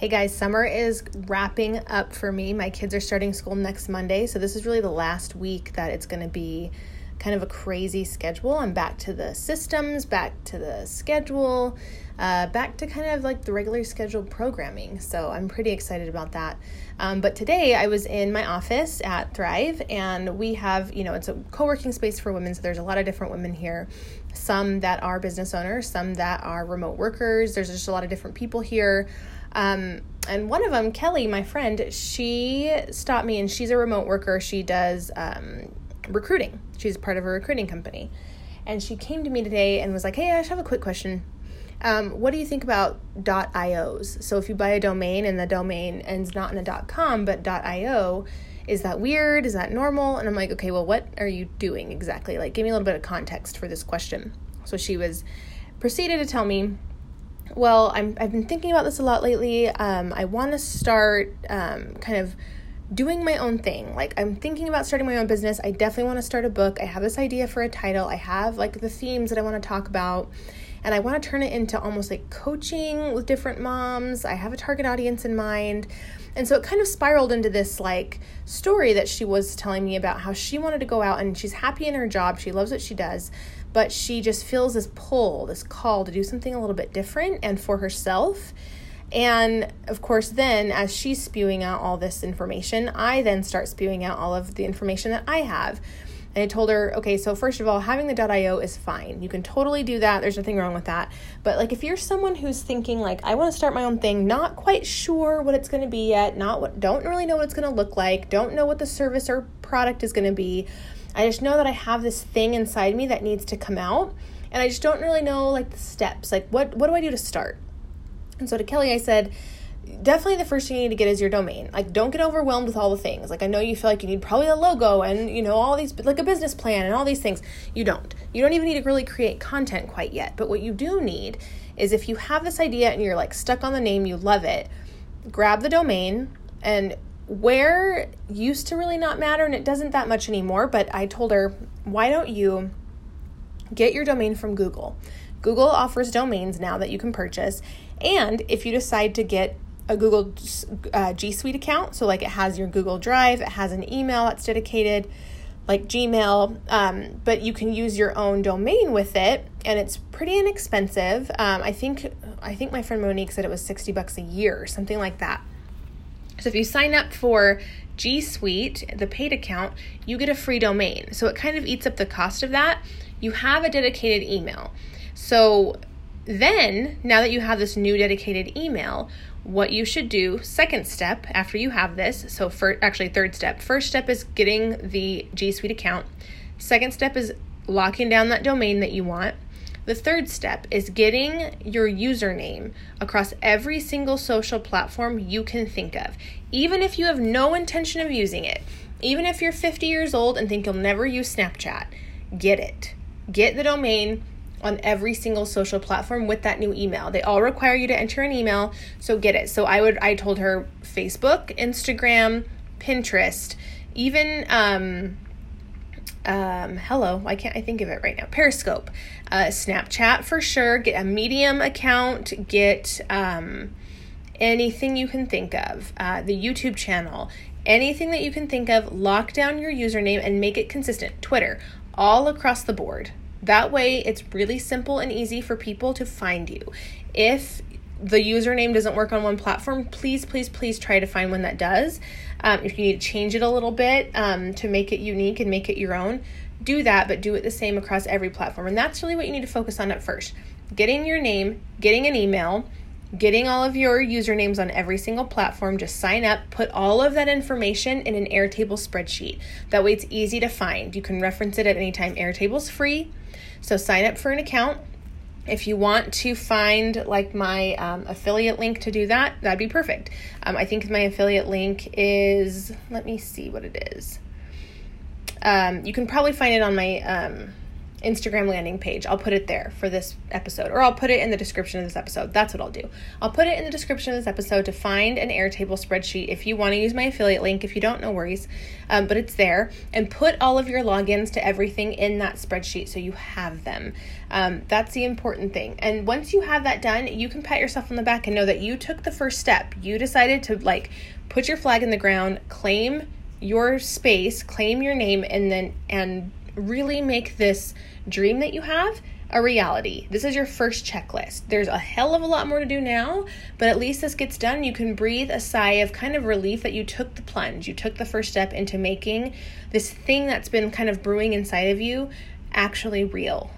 Hey guys, summer is wrapping up for me. My kids are starting school next Monday, so this is really the last week that it's going to be kind of a crazy schedule. I'm back to the systems, back to the schedule, uh, back to kind of like the regular scheduled programming. So I'm pretty excited about that. Um, but today I was in my office at Thrive, and we have, you know, it's a co working space for women. So there's a lot of different women here, some that are business owners, some that are remote workers. There's just a lot of different people here. Um, and one of them, Kelly, my friend, she stopped me and she's a remote worker. She does um, recruiting, she's part of a recruiting company. And she came to me today and was like, Hey, I have a quick question. Um, what do you think about .ios? So if you buy a domain and the domain ends not in a .com but .io, is that weird? Is that normal? And I'm like, okay, well, what are you doing exactly? Like, give me a little bit of context for this question. So she was proceeded to tell me well, I'm, I've been thinking about this a lot lately. Um, I want to start um, kind of doing my own thing. Like, I'm thinking about starting my own business. I definitely want to start a book. I have this idea for a title. I have like the themes that I want to talk about. And I want to turn it into almost like coaching with different moms. I have a target audience in mind. And so it kind of spiraled into this like story that she was telling me about how she wanted to go out and she's happy in her job. She loves what she does but she just feels this pull, this call to do something a little bit different and for herself. And of course, then as she's spewing out all this information, I then start spewing out all of the information that I have. And I told her, okay, so first of all, having the .io is fine. You can totally do that. There's nothing wrong with that. But like if you're someone who's thinking like I want to start my own thing, not quite sure what it's going to be yet, not what don't really know what it's going to look like, don't know what the service or product is going to be, I just know that I have this thing inside me that needs to come out. And I just don't really know like the steps. Like what what do I do to start? And so to Kelly I said, definitely the first thing you need to get is your domain. Like don't get overwhelmed with all the things. Like I know you feel like you need probably a logo and you know all these like a business plan and all these things. You don't. You don't even need to really create content quite yet. But what you do need is if you have this idea and you're like stuck on the name, you love it, grab the domain and where used to really not matter and it doesn't that much anymore, but I told her, why don't you get your domain from Google? Google offers domains now that you can purchase. And if you decide to get a Google uh, G Suite account, so like it has your Google Drive, it has an email that's dedicated, like Gmail, um, but you can use your own domain with it, and it's pretty inexpensive. Um, I think I think my friend Monique said it was sixty bucks a year or something like that. So if you sign up for G Suite, the paid account, you get a free domain. So it kind of eats up the cost of that. You have a dedicated email. So then, now that you have this new dedicated email, what you should do, second step after you have this, so for actually third step. First step is getting the G Suite account. Second step is locking down that domain that you want. The third step is getting your username across every single social platform you can think of, even if you have no intention of using it. Even if you're 50 years old and think you'll never use Snapchat, get it. Get the domain on every single social platform with that new email. They all require you to enter an email, so get it. So I would I told her Facebook, Instagram, Pinterest, even um um, hello, why can't I think of it right now? Periscope, uh, Snapchat for sure. Get a Medium account. Get um, anything you can think of. Uh, the YouTube channel, anything that you can think of. Lock down your username and make it consistent. Twitter, all across the board. That way, it's really simple and easy for people to find you. If the username doesn't work on one platform, please, please, please try to find one that does. Um, if you need to change it a little bit um, to make it unique and make it your own, do that, but do it the same across every platform. And that's really what you need to focus on at first getting your name, getting an email, getting all of your usernames on every single platform. Just sign up, put all of that information in an Airtable spreadsheet. That way it's easy to find. You can reference it at any time. Airtable's free. So sign up for an account if you want to find like my um, affiliate link to do that, that'd be perfect. Um, I think my affiliate link is, let me see what it is. Um, you can probably find it on my um, Instagram landing page. I'll put it there for this episode, or I'll put it in the description of this episode. That's what I'll do. I'll put it in the description of this episode to find an Airtable spreadsheet. If you want to use my affiliate link, if you don't, no worries. Um, but it's there, and put all of your logins to everything in that spreadsheet so you have them. Um, that's the important thing. And once you have that done, you can pat yourself on the back and know that you took the first step. You decided to like put your flag in the ground, claim your space, claim your name, and then and really make this dream that you have a reality. This is your first checklist. There's a hell of a lot more to do now, but at least this gets done. You can breathe a sigh of kind of relief that you took the plunge. You took the first step into making this thing that's been kind of brewing inside of you actually real.